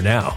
now.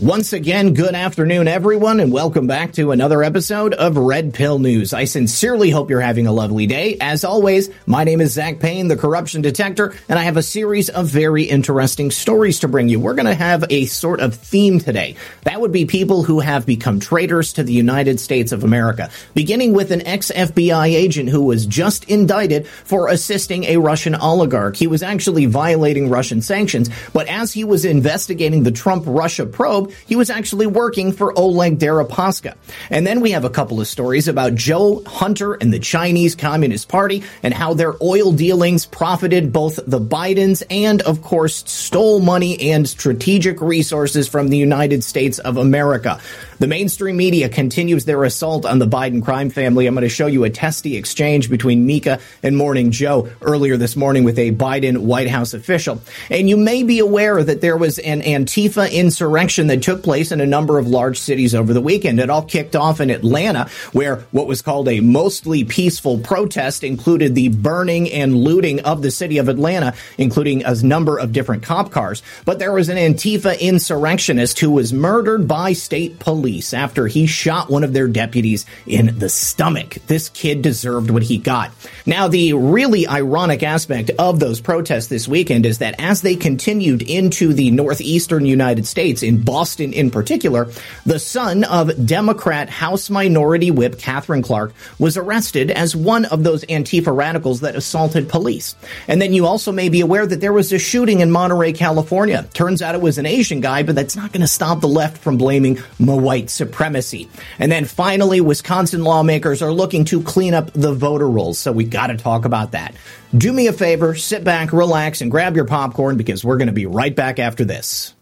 Once again, good afternoon, everyone, and welcome back to another episode of Red Pill News. I sincerely hope you're having a lovely day. As always, my name is Zach Payne, the corruption detector, and I have a series of very interesting stories to bring you. We're going to have a sort of theme today. That would be people who have become traitors to the United States of America, beginning with an ex FBI agent who was just indicted for assisting a Russian oligarch. He was actually violating Russian sanctions, but as he was investigating the Trump Russia probe, he was actually working for Oleg Deripaska. And then we have a couple of stories about Joe Hunter and the Chinese Communist Party and how their oil dealings profited both the Bidens and, of course, stole money and strategic resources from the United States of America. The mainstream media continues their assault on the Biden crime family. I'm going to show you a testy exchange between Mika and Morning Joe earlier this morning with a Biden White House official. And you may be aware that there was an Antifa insurrection that took place in a number of large cities over the weekend. It all kicked off in Atlanta, where what was called a mostly peaceful protest included the burning and looting of the city of Atlanta, including a number of different cop cars. But there was an Antifa insurrectionist who was murdered by state police police after he shot one of their deputies in the stomach. This kid deserved what he got. Now, the really ironic aspect of those protests this weekend is that as they continued into the northeastern United States, in Boston in particular, the son of Democrat House Minority Whip Katherine Clark was arrested as one of those Antifa radicals that assaulted police. And then you also may be aware that there was a shooting in Monterey, California. Turns out it was an Asian guy, but that's not going to stop the left from blaming Moai white supremacy. And then finally, Wisconsin lawmakers are looking to clean up the voter rolls. So we got to talk about that. Do me a favor, sit back, relax, and grab your popcorn because we're going to be right back after this.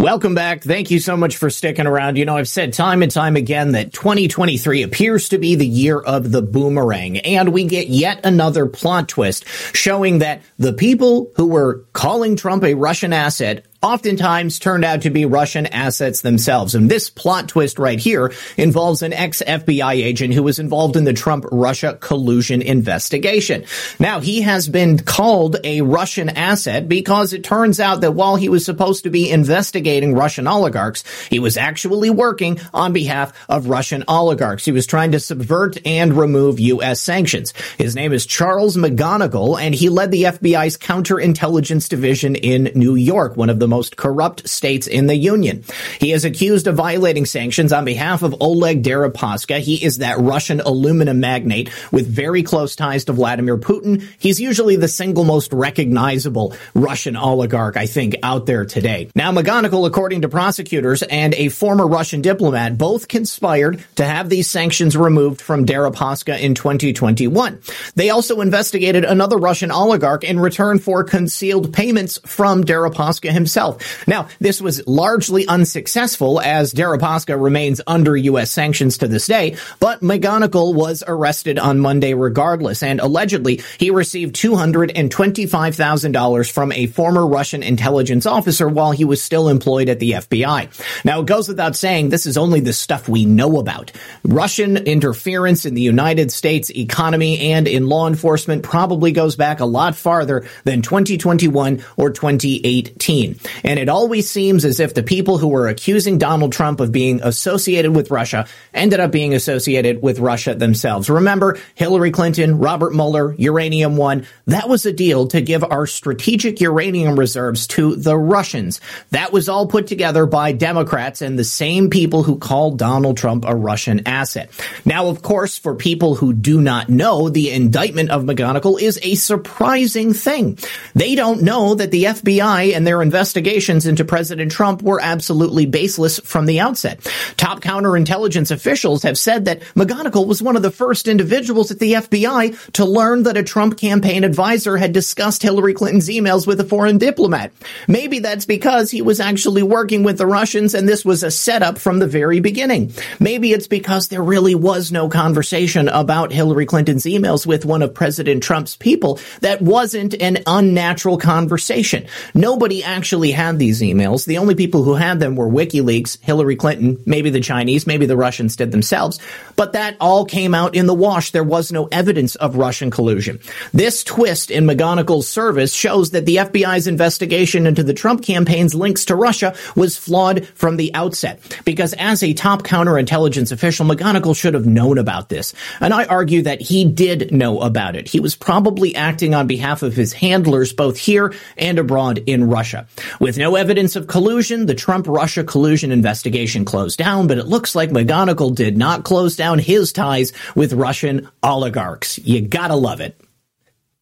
Welcome back. Thank you so much for sticking around. You know, I've said time and time again that 2023 appears to be the year of the boomerang, and we get yet another plot twist showing that the people who were calling Trump a Russian asset oftentimes turned out to be Russian assets themselves. And this plot twist right here involves an ex-FBI agent who was involved in the Trump-Russia collusion investigation. Now, he has been called a Russian asset because it turns out that while he was supposed to be investigating Russian oligarchs, he was actually working on behalf of Russian oligarchs. He was trying to subvert and remove U.S. sanctions. His name is Charles McGonigal, and he led the FBI's counterintelligence division in New York, one of the most corrupt states in the Union. He is accused of violating sanctions on behalf of Oleg Deripaska. He is that Russian aluminum magnate with very close ties to Vladimir Putin. He's usually the single most recognizable Russian oligarch, I think, out there today. Now, McGonigal, according to prosecutors and a former Russian diplomat, both conspired to have these sanctions removed from Deripaska in 2021. They also investigated another Russian oligarch in return for concealed payments from Deripaska himself himself. Now, this was largely unsuccessful as Deripaska remains under U.S. sanctions to this day, but McGonigal was arrested on Monday regardless, and allegedly he received $225,000 from a former Russian intelligence officer while he was still employed at the FBI. Now, it goes without saying this is only the stuff we know about. Russian interference in the United States economy and in law enforcement probably goes back a lot farther than 2021 or 2018. And it always seems as if the people who were accusing Donald Trump of being associated with Russia ended up being associated with Russia themselves. Remember Hillary Clinton, Robert Mueller, Uranium One. That was a deal to give our strategic uranium reserves to the Russians. That was all put together by Democrats and the same people who called Donald Trump a Russian asset. Now, of course, for people who do not know, the indictment of McGonigal is a surprising thing. They don't know that the FBI and their investigators investigations into President Trump were absolutely baseless from the outset. Top counterintelligence officials have said that McGonigal was one of the first individuals at the FBI to learn that a Trump campaign advisor had discussed Hillary Clinton's emails with a foreign diplomat. Maybe that's because he was actually working with the Russians and this was a setup from the very beginning. Maybe it's because there really was no conversation about Hillary Clinton's emails with one of President Trump's people that wasn't an unnatural conversation. Nobody actually had these emails. The only people who had them were WikiLeaks, Hillary Clinton, maybe the Chinese, maybe the Russians did themselves. But that all came out in the wash. There was no evidence of Russian collusion. This twist in McGonigal's service shows that the FBI's investigation into the Trump campaign's links to Russia was flawed from the outset. Because as a top counterintelligence official, McGonigal should have known about this. And I argue that he did know about it. He was probably acting on behalf of his handlers both here and abroad in Russia. With no evidence of collusion, the Trump-Russia collusion investigation closed down, but it looks like McGonigal did not close down his ties with Russian oligarchs. You gotta love it.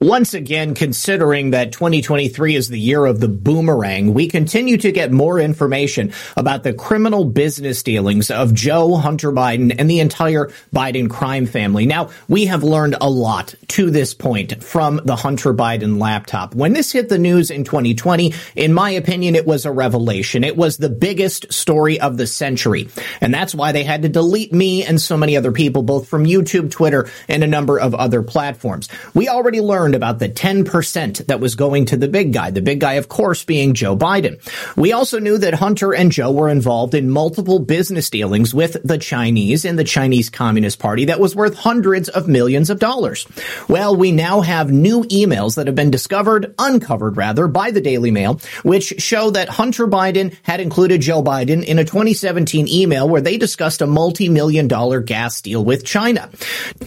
Once again, considering that 2023 is the year of the boomerang, we continue to get more information about the criminal business dealings of Joe Hunter Biden and the entire Biden crime family. Now, we have learned a lot to this point from the Hunter Biden laptop. When this hit the news in 2020, in my opinion, it was a revelation. It was the biggest story of the century. And that's why they had to delete me and so many other people, both from YouTube, Twitter, and a number of other platforms. We already learned learned about the 10% that was going to the big guy. The big guy, of course, being Joe Biden. We also knew that Hunter and Joe were involved in multiple business dealings with the Chinese and the Chinese Communist Party that was worth hundreds of millions of dollars. Well, we now have new emails that have been discovered, uncovered rather, by the Daily Mail, which show that Hunter Biden had included Joe Biden in a 2017 email where they discussed a multi-million dollar gas deal with China.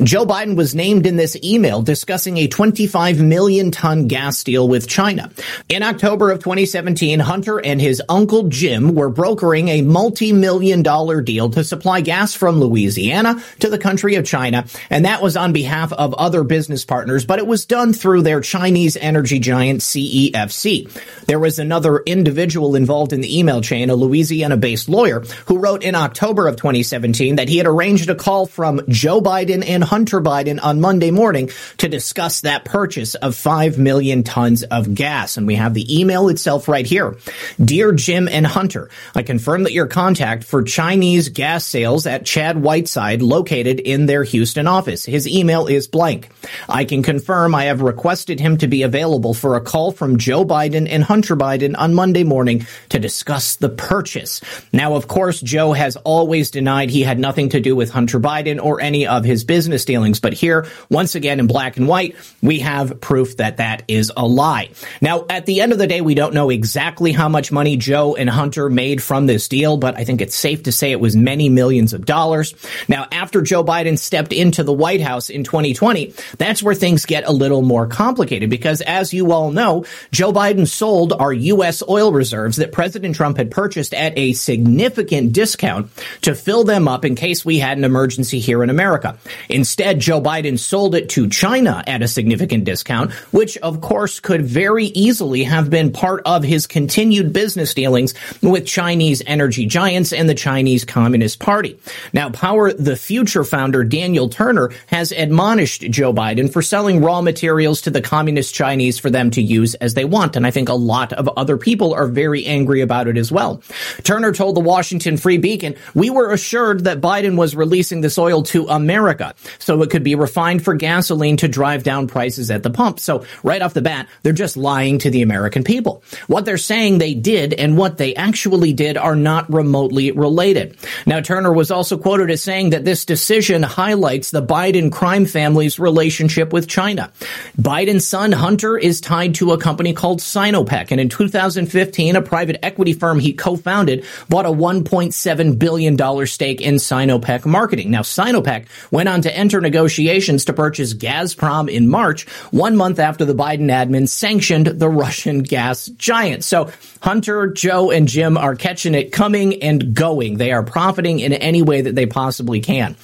Joe Biden was named in this email discussing a 20 25 million ton gas deal with China. In October of 2017, Hunter and his uncle Jim were brokering a multi-million dollar deal to supply gas from Louisiana to the country of China. And that was on behalf of other business partners, but it was done through their Chinese energy giant CEFC. There was another individual involved in the email chain, a Louisiana based lawyer, who wrote in October of 2017 that he had arranged a call from Joe Biden and Hunter Biden on Monday morning to discuss that purchase of 5 million tons of gas. And we have the email itself right here. Dear Jim and Hunter, I confirm that your contact for Chinese gas sales at Chad Whiteside located in their Houston office. His email is blank. I can confirm I have requested him to be available for a call from Joe Biden and Hunter Biden on Monday morning to discuss the purchase. Now, of course, Joe has always denied he had nothing to do with Hunter Biden or any of his business dealings. But here, once again, in black and white, we have proof that that is a lie. Now, at the end of the day, we don't know exactly how much money Joe and Hunter made from this deal, but I think it's safe to say it was many millions of dollars. Now, after Joe Biden stepped into the White House in 2020, that's where things get a little more complicated because as you all know, Joe Biden sold our U.S. oil reserves that President Trump had purchased at a significant discount to fill them up in case we had an emergency here in America. Instead, Joe Biden sold it to China at a significant discount, which of course could very easily have been part of his continued business dealings with Chinese energy giants and the Chinese Communist Party. Now, Power the Future founder Daniel Turner has admonished Joe Biden for selling raw materials to the communist Chinese for them to use as they want. And I think a lot of other people are very angry about it as well. Turner told the Washington Free Beacon, we were assured that Biden was releasing this oil to America so it could be refined for gasoline to drive down prices prices at the pump. So right off the bat, they're just lying to the American people. What they're saying they did and what they actually did are not remotely related. Now, Turner was also quoted as saying that this decision highlights the Biden crime family's relationship with China. Biden's son Hunter is tied to a company called Sinopec, and in 2015, a private equity firm he co-founded bought a 1.7 billion dollar stake in Sinopec Marketing. Now, Sinopec went on to enter negotiations to purchase Gazprom in March, one month after the Biden admin sanctioned the Russian gas giant. So Hunter, Joe, and Jim are catching it coming and going. They are profiting in any way that they possibly can.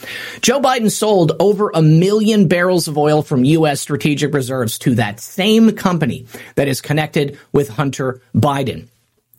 Joe Biden sold over a million barrels of oil from U.S. strategic reserves to that same company that is connected with Hunter Biden.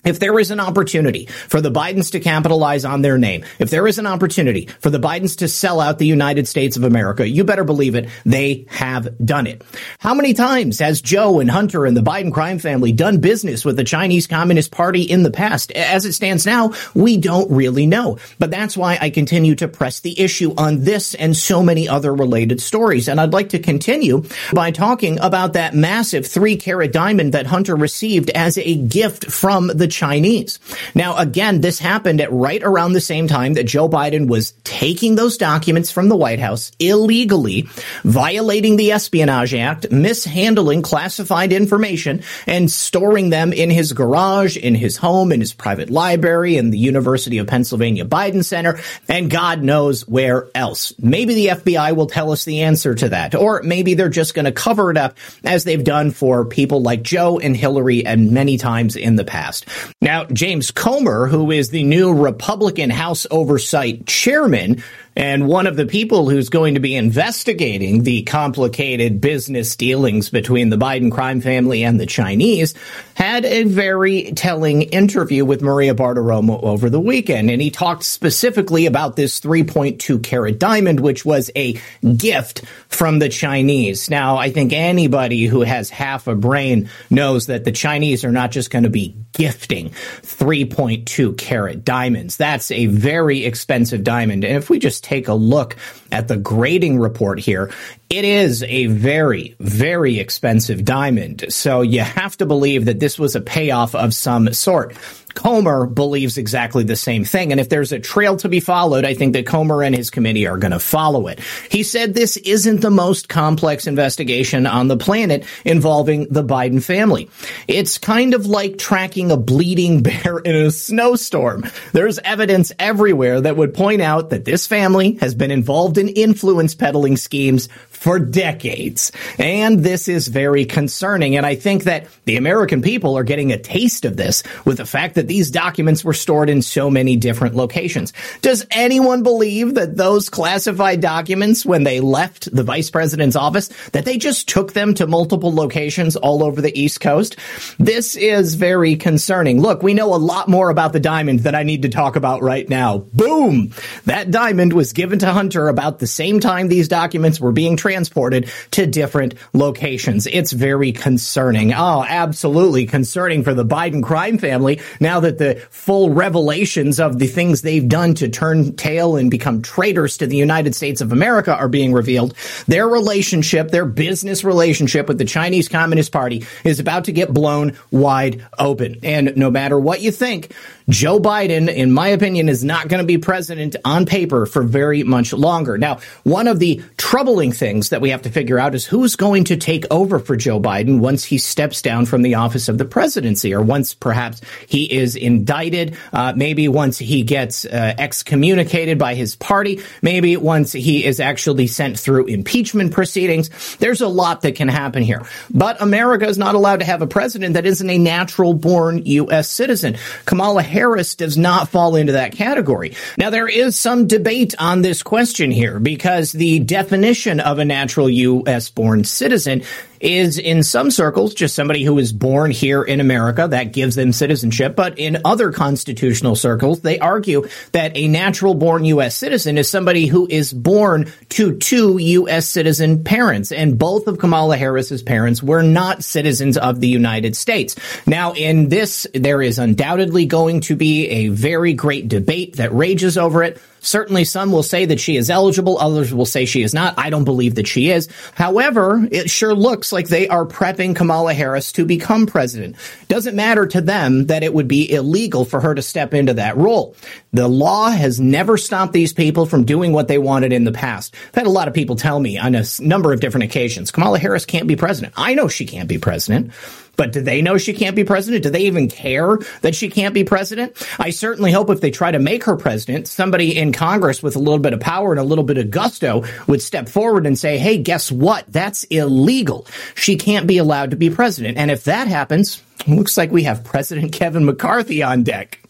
If there is an opportunity for the Bidens to capitalize on their name, if there is an opportunity for the Bidens to sell out the United States of America, you better believe it, they have done it. How many times has Joe and Hunter and the Biden crime family done business with the Chinese Communist Party in the past? As it stands now, we don't really know. But that's why I continue to press the issue on this and so many other related stories. And I'd like to continue by talking about that massive three carat diamond that Hunter received as a gift from the Chinese. Now, again, this happened at right around the same time that Joe Biden was taking those documents from the White House illegally, violating the Espionage Act, mishandling classified information, and storing them in his garage, in his home, in his private library, in the University of Pennsylvania Biden Center, and God knows where else. Maybe the FBI will tell us the answer to that, or maybe they're just going to cover it up as they've done for people like Joe and Hillary and many times in the past. Now, James Comer, who is the new Republican House Oversight Chairman, and one of the people who's going to be investigating the complicated business dealings between the Biden crime family and the Chinese had a very telling interview with Maria Bartiromo over the weekend. And he talked specifically about this 3.2 carat diamond, which was a gift from the Chinese. Now, I think anybody who has half a brain knows that the Chinese are not just going to be gifting 3.2 carat diamonds. That's a very expensive diamond. And if we just take a look at the grading report here, it is a very, very expensive diamond. So you have to believe that this was a payoff of some sort. Comer believes exactly the same thing. And if there's a trail to be followed, I think that Comer and his committee are going to follow it. He said this isn't the most complex investigation on the planet involving the Biden family. It's kind of like tracking a bleeding bear in a snowstorm. There's evidence everywhere that would point out that this family has been involved in influence peddling schemes for decades. And this is very concerning. And I think that the American people are getting a taste of this with the fact that these documents were stored in so many different locations. Does anyone believe that those classified documents, when they left the vice president's office, that they just took them to multiple locations all over the East Coast? This is very concerning. Look, we know a lot more about the diamond that I need to talk about right now. Boom! That diamond was given to Hunter about the same time these documents were being transported to different locations. It's very concerning. Oh, absolutely concerning for the Biden crime family now that the full revelations of the things they've done to turn tail and become traitors to the United States of America are being revealed. Their relationship, their business relationship with the Chinese Communist Party is about to get blown wide open. And no matter what you think, Joe Biden, in my opinion, is not going to be president on paper for very much longer. Now, one of the troubling things that we have to figure out is who's going to take over for Joe Biden once he steps down from the office of the presidency, or once perhaps he is indicted, uh, maybe once he gets uh, excommunicated by his party, maybe once he is actually sent through impeachment proceedings. There's a lot that can happen here. But America is not allowed to have a president that isn't a natural born U.S. citizen. Kamala Harris does not fall into that category. Now, there is some debate on this question here because the definition of a natural U.S. born citizen is in some circles just somebody who is born here in America that gives them citizenship. But in other constitutional circles, they argue that a natural born U.S. citizen is somebody who is born to two U.S. citizen parents. And both of Kamala Harris's parents were not citizens of the United States. Now, in this, there is undoubtedly going to be a very great debate that rages over it. Certainly some will say that she is eligible. Others will say she is not. I don't believe that she is. However, it sure looks like they are prepping Kamala Harris to become president. Doesn't matter to them that it would be illegal for her to step into that role. The law has never stopped these people from doing what they wanted in the past. I've had a lot of people tell me on a number of different occasions, Kamala Harris can't be president. I know she can't be president. But do they know she can't be president? Do they even care that she can't be president? I certainly hope if they try to make her president, somebody in Congress with a little bit of power and a little bit of gusto would step forward and say, hey, guess what? That's illegal. She can't be allowed to be president. And if that happens, looks like we have President Kevin McCarthy on deck.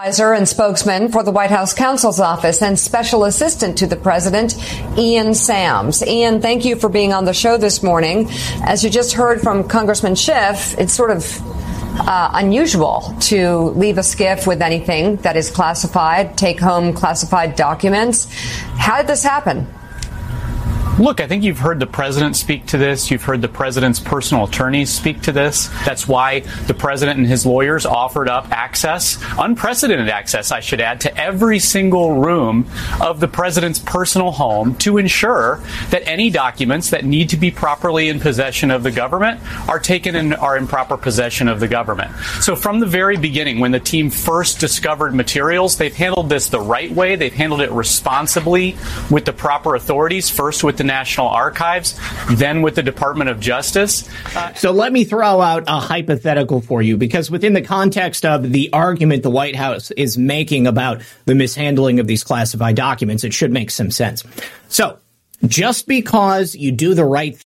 Advisor and spokesman for the White House counsel's office and special assistant to the president, Ian Sams. Ian, thank you for being on the show this morning. As you just heard from Congressman Schiff, it's sort of uh, unusual to leave a SCIF with anything that is classified, take home classified documents. How did this happen? Look, I think you've heard the president speak to this. You've heard the president's personal attorneys speak to this. That's why the president and his lawyers offered up access, unprecedented access, I should add, to every single room of the president's personal home to ensure that any documents that need to be properly in possession of the government are taken and are in proper possession of the government. So from the very beginning, when the team first discovered materials, they've handled this the right way. They've handled it responsibly with the proper authorities, first with the National Archives, then with the Department of Justice. Uh, so let me throw out a hypothetical for you because within the context of the argument the White House is making about the mishandling of these classified documents, it should make some sense. So just because you do the right thing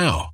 now.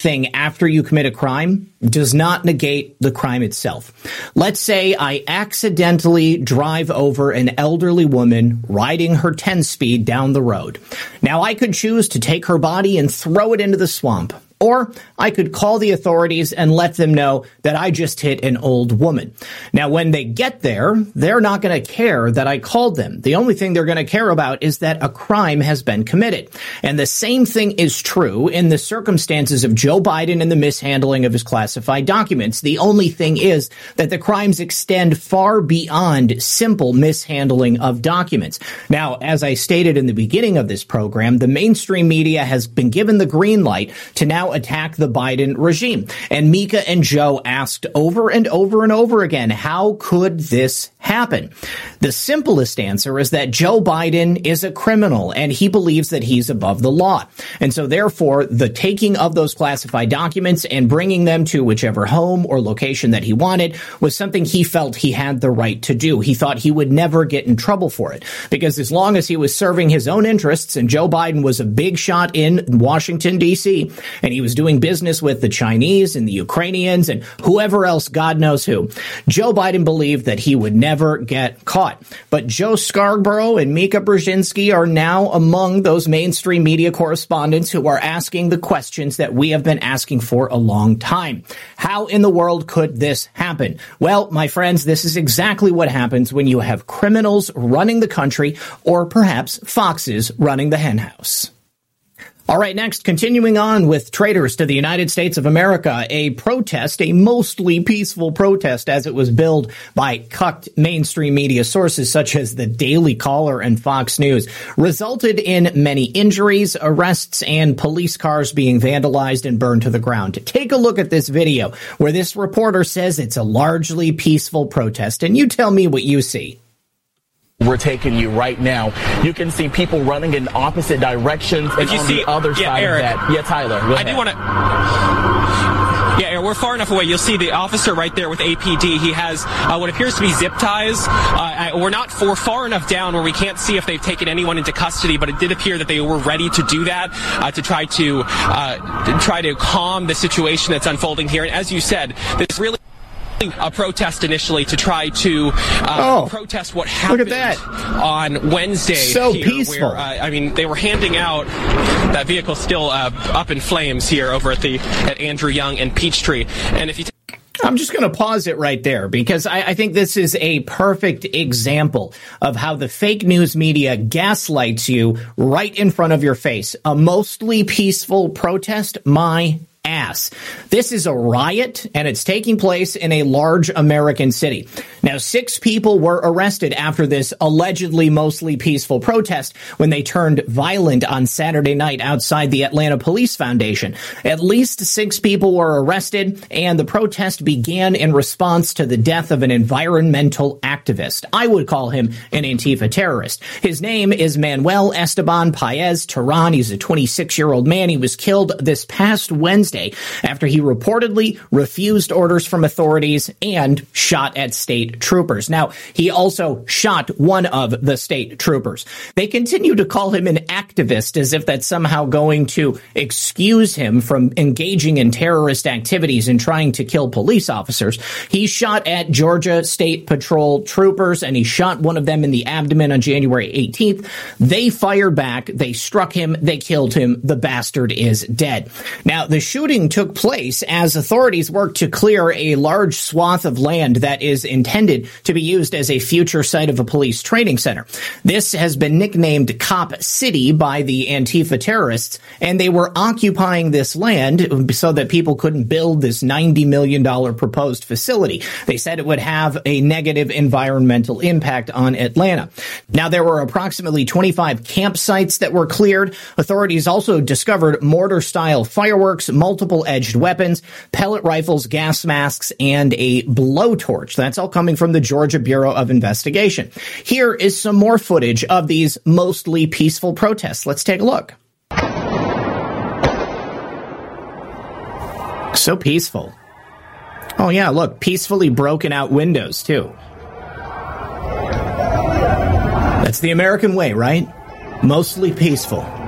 Thing after you commit a crime does not negate the crime itself. Let's say I accidentally drive over an elderly woman riding her 10 speed down the road. Now I could choose to take her body and throw it into the swamp. Or I could call the authorities and let them know that I just hit an old woman. Now, when they get there, they're not going to care that I called them. The only thing they're going to care about is that a crime has been committed. And the same thing is true in the circumstances of Joe Biden and the mishandling of his classified documents. The only thing is that the crimes extend far beyond simple mishandling of documents. Now, as I stated in the beginning of this program, the mainstream media has been given the green light to now attack the Biden regime. And Mika and Joe asked over and over and over again, how could this happen? The simplest answer is that Joe Biden is a criminal and he believes that he's above the law. And so therefore, the taking of those classified documents and bringing them to whichever home or location that he wanted was something he felt he had the right to do. He thought he would never get in trouble for it because as long as he was serving his own interests and Joe Biden was a big shot in Washington DC and he was doing business with the Chinese and the Ukrainians and whoever else, God knows who, Joe Biden believed that he would never get caught. But Joe Scarborough and Mika Brzezinski are now among those mainstream media correspondents who are asking the questions that we have been asking for a long time. How in the world could this happen? Well, my friends, this is exactly what happens when you have criminals running the country or perhaps foxes running the henhouse. All right, next, continuing on with traitors to the United States of America, a protest, a mostly peaceful protest as it was billed by cucked mainstream media sources such as the Daily Caller and Fox News, resulted in many injuries, arrests, and police cars being vandalized and burned to the ground. Take a look at this video where this reporter says it's a largely peaceful protest, and you tell me what you see. We're taking you right now. You can see people running in opposite directions and you on see, the other yeah, side Eric, of that. Yeah, Tyler. I do want to. Yeah, we're far enough away. You'll see the officer right there with APD. He has uh, what appears to be zip ties. Uh, we're not for far enough down where we can't see if they've taken anyone into custody, but it did appear that they were ready to do that uh, to try to uh, try to calm the situation that's unfolding here. And as you said, this really a protest initially to try to uh, Oh, protest what happened look at that. on Wednesday. So here, peaceful. where, uh, I mean, they were handing out that vehicle still uh, up in flames here over at the at Andrew Young and Peachtree. And if you I'm just going to pause it right there because I, I, think this is a perfect example of how the fake news media gaslights you right in front of your face. A mostly peaceful protest, my ass. This is a riot and it's taking place in a large American city. Now, six people were arrested after this allegedly mostly peaceful protest when they turned violent on Saturday night outside the Atlanta Police Foundation. At least six people were arrested and the protest began in response to the death of an environmental activist. I would call him an Antifa terrorist. His name is Manuel Esteban Paez Terán. He's a 26 year old man. He was killed this past Wednesday after he reportedly refused orders from authorities and shot at state troopers. Now, he also shot one of the state troopers. They continue to call him an activist as if that's somehow going to excuse him from engaging in terrorist activities and trying to kill police officers. He shot at Georgia State Patrol troopers and he shot one of them in the abdomen on January 18th. They fired back. They struck him. They killed him. The bastard is dead. Now, the shooting took place as authorities worked to clear a large swath of land that is intended to be used as a future site of a police training center. This has been nicknamed Cop City by the Antifa terrorists, and they were occupying this land so that people couldn't build this $90 million proposed facility. They said it would have a negative environmental impact on Atlanta. Now, there were approximately 25 campsites that were cleared. Authorities also discovered mortar style fireworks, multiple edged weapons, pellet rifles, gas masks, and a blowtorch. That's all coming from the Georgia Bureau of Investigation. Here is some more footage of these mostly peaceful protests. Let's take a look. So peaceful. Oh yeah, look, peacefully broken out windows too. That's the American way, right? Mostly peaceful.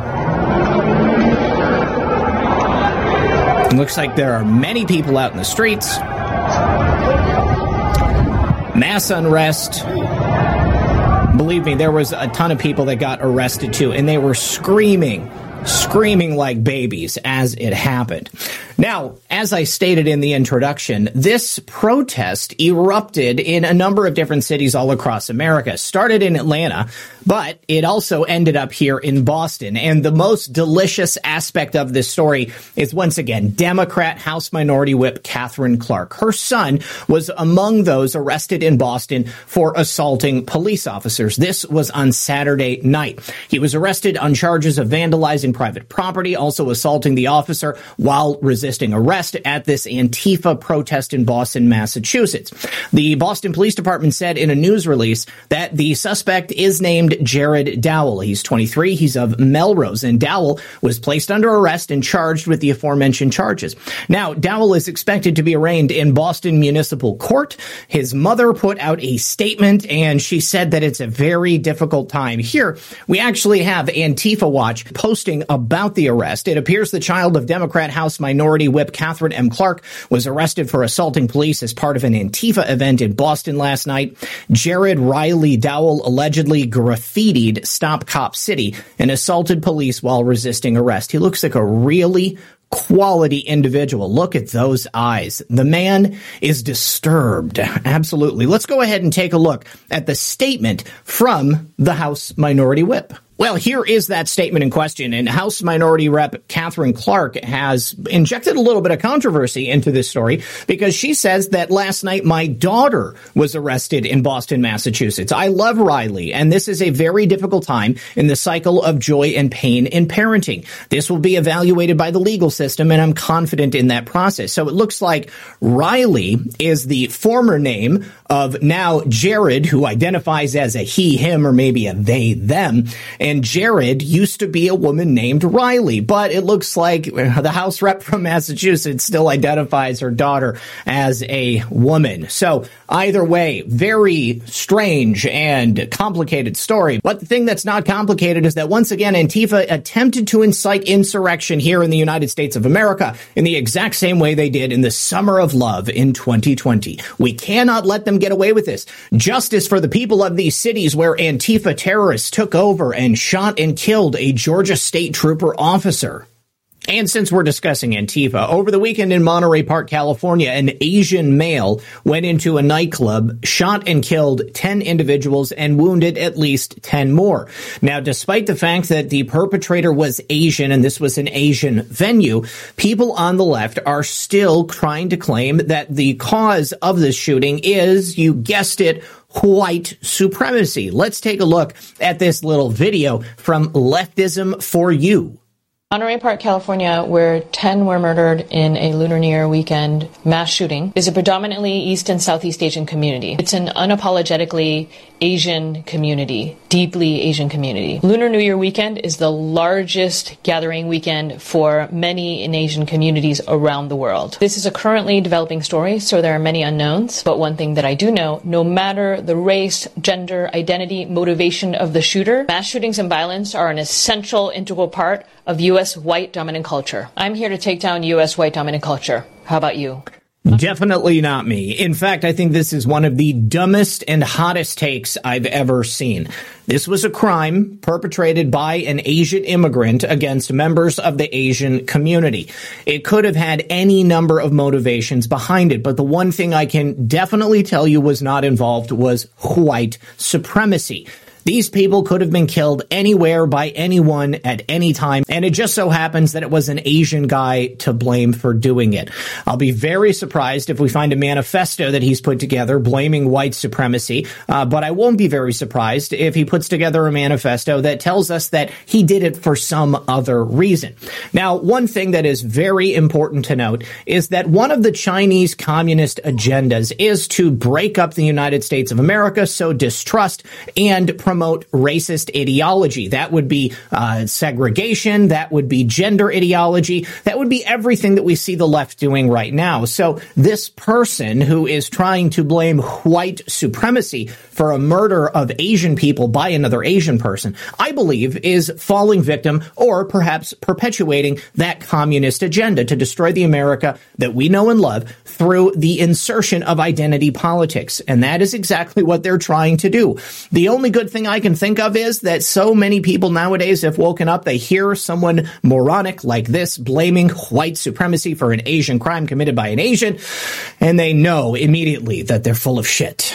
It looks like there are many people out in the streets. Mass unrest. Believe me, there was a ton of people that got arrested too, and they were screaming, screaming like babies as it happened. Now, as I stated in the introduction, this protest erupted in a number of different cities all across America. Started in Atlanta, but it also ended up here in Boston. And the most delicious aspect of this story is once again, Democrat House Minority Whip Katherine Clark. Her son was among those arrested in Boston for assaulting police officers. This was on Saturday night. He was arrested on charges of vandalizing private property, also assaulting the officer while resisting arrest at this Antifa protest in Boston, Massachusetts. The Boston Police Department said in a news release that the suspect is named Jared Dowell. He's 23. He's of Melrose, and Dowell was placed under arrest and charged with the aforementioned charges. Now, Dowell is expected to be arraigned in Boston Municipal Court. His mother put out a statement, and she said that it's a very difficult time. Here, we actually have Antifa Watch posting about the arrest. It appears the child of Democrat House Minority Whip Katherine M. Clark was arrested for assaulting police as part of an Antifa event in Boston last night. Jared Riley Dowell allegedly graffitied Stop Cop City and assaulted police while resisting arrest. He looks like a really quality individual. Look at those eyes. The man is disturbed. Absolutely. Let's go ahead and take a look at the statement from the House Minority Whip. Well, here is that statement in question, and House Minority Rep Katherine Clark has injected a little bit of controversy into this story because she says that last night my daughter was arrested in Boston, Massachusetts. I love Riley, and this is a very difficult time in the cycle of joy and pain in parenting. This will be evaluated by the legal system, and I'm confident in that process. So it looks like Riley is the former name of now Jared, who identifies as a he, him, or maybe a they, them. And Jared used to be a woman named Riley, but it looks like uh, the House rep from Massachusetts still identifies her daughter as a woman. So either way, very strange and complicated story. But the thing that's not complicated is that once again, Antifa attempted to incite insurrection here in the United States of America in the exact same way they did in the summer of love in 2020. We cannot let them get away with this. Justice for the people of these cities where Antifa terrorists took over and shot and killed a Georgia state trooper officer. And since we're discussing Antifa, over the weekend in Monterey Park, California, an Asian male went into a nightclub, shot and killed 10 individuals and wounded at least 10 more. Now, despite the fact that the perpetrator was Asian and this was an Asian venue, people on the left are still trying to claim that the cause of this shooting is, you guessed it, white supremacy. Let's take a look at this little video from Leftism for You. Monterey Park, California, where 10 were murdered in a Lunar New Year weekend mass shooting, is a predominantly East and Southeast Asian community. It's an unapologetically Asian community, deeply Asian community. Lunar New Year weekend is the largest gathering weekend for many in Asian communities around the world. This is a currently developing story, so there are many unknowns, but one thing that I do know, no matter the race, gender, identity, motivation of the shooter, mass shootings and violence are an essential, integral part of U.S. white dominant culture. I'm here to take down U.S. white dominant culture. How about you? Definitely not me. In fact, I think this is one of the dumbest and hottest takes I've ever seen. This was a crime perpetrated by an Asian immigrant against members of the Asian community. It could have had any number of motivations behind it, but the one thing I can definitely tell you was not involved was white supremacy. These people could have been killed anywhere by anyone at any time, and it just so happens that it was an Asian guy to blame for doing it. I'll be very surprised if we find a manifesto that he's put together blaming white supremacy, uh, but I won't be very surprised if he puts together a manifesto that tells us that he did it for some other reason. Now, one thing that is very important to note is that one of the Chinese communist agendas is to break up the United States of America, sow distrust, and promote racist ideology. That would be uh, segregation. That would be gender ideology. That would be everything that we see the left doing right now. So this person who is trying to blame white supremacy for a murder of Asian people by another Asian person, I believe is falling victim or perhaps perpetuating that communist agenda to destroy the America that we know and love through the insertion of identity politics. And that is exactly what they're trying to do. The only good thing I can think of is that so many people nowadays have woken up, they hear someone moronic like this blaming white supremacy for an Asian crime committed by an Asian, and they know immediately that they're full of shit.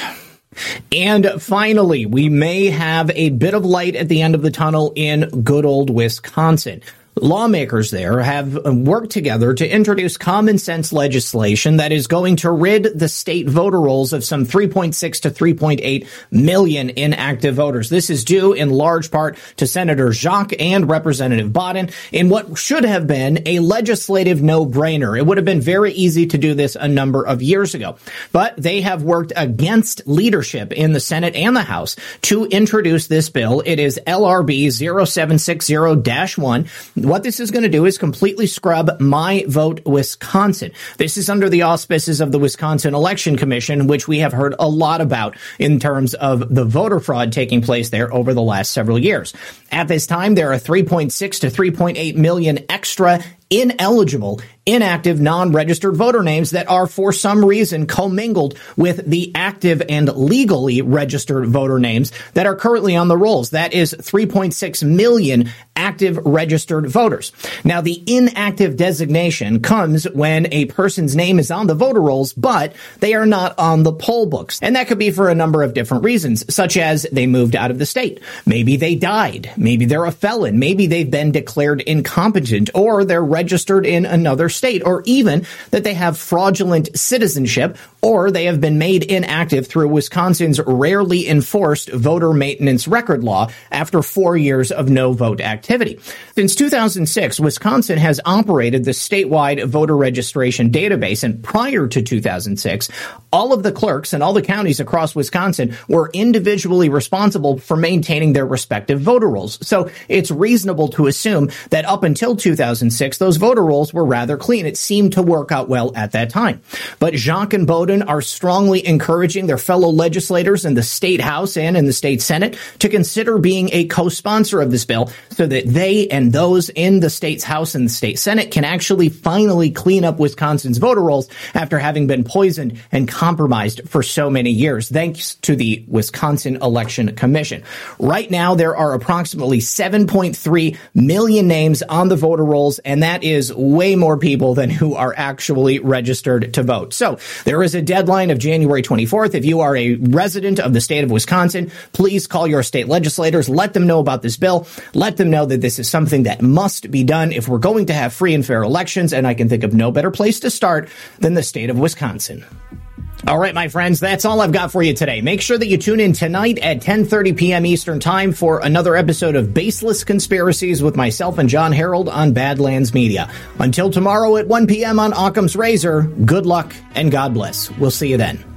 And finally, we may have a bit of light at the end of the tunnel in good old Wisconsin. Lawmakers there have uh, worked together to introduce common sense legislation that is going to rid the state voter rolls of some 3.6 to 3.8 million inactive voters. This is due in large part to Senator Jacque and Representative Bodden in what should have been a legislative no-brainer. It would have been very easy to do this a number of years ago, but they have worked against leadership in the Senate and the House to introduce this bill. It is LRB 0760-1 what this is going to do is completely scrub My Vote Wisconsin. This is under the auspices of the Wisconsin Election Commission, which we have heard a lot about in terms of the voter fraud taking place there over the last several years. At this time, there are 3.6 to 3.8 million extra ineligible inactive non-registered voter names that are for some reason commingled with the active and legally registered voter names that are currently on the rolls. That is 3.6 million active registered voters. Now, the inactive designation comes when a person's name is on the voter rolls, but they are not on the poll books. And that could be for a number of different reasons, such as they moved out of the state. Maybe they died. Maybe they're a felon. Maybe they've been declared incompetent or they're registered in another state, or even that they have fraudulent citizenship, or they have been made inactive through Wisconsin's rarely enforced voter maintenance record law after four years of no vote activity. Since 2006, Wisconsin has operated the statewide voter registration database, and prior to 2006, all of the clerks and all the counties across Wisconsin were individually responsible for maintaining their respective voter rolls. So it's reasonable to assume that up until 2006, those voter rolls were rather clean. It seemed to work out well at that time. But Jacque and Bodden are strongly encouraging their fellow legislators in the state house and in the state senate to consider being a co-sponsor of this bill so that they and those in the state's house and the state senate can actually finally clean up Wisconsin's voter rolls after having been poisoned and compromised for so many years, thanks to the Wisconsin Election Commission. Right now, there are approximately 7.3 million names on the voter rolls, and that is way more people than who are actually registered to vote. So there is a deadline of January 24th. If you are a resident of the state of Wisconsin, please call your state legislators. Let them know about this bill. Let them know that this is something that must be done if we're going to have free and fair elections. And I can think of no better place to start than the state of Wisconsin. All right, my friends, that's all I've got for you today. Make sure that you tune in tonight at 10:30 p.m. Eastern Time for another episode of Baseless Conspiracies with myself and Jon Herold on Badlands Media. Until tomorrow at 1 p.m. on Occam's Razor, good luck and God bless. We'll see you then.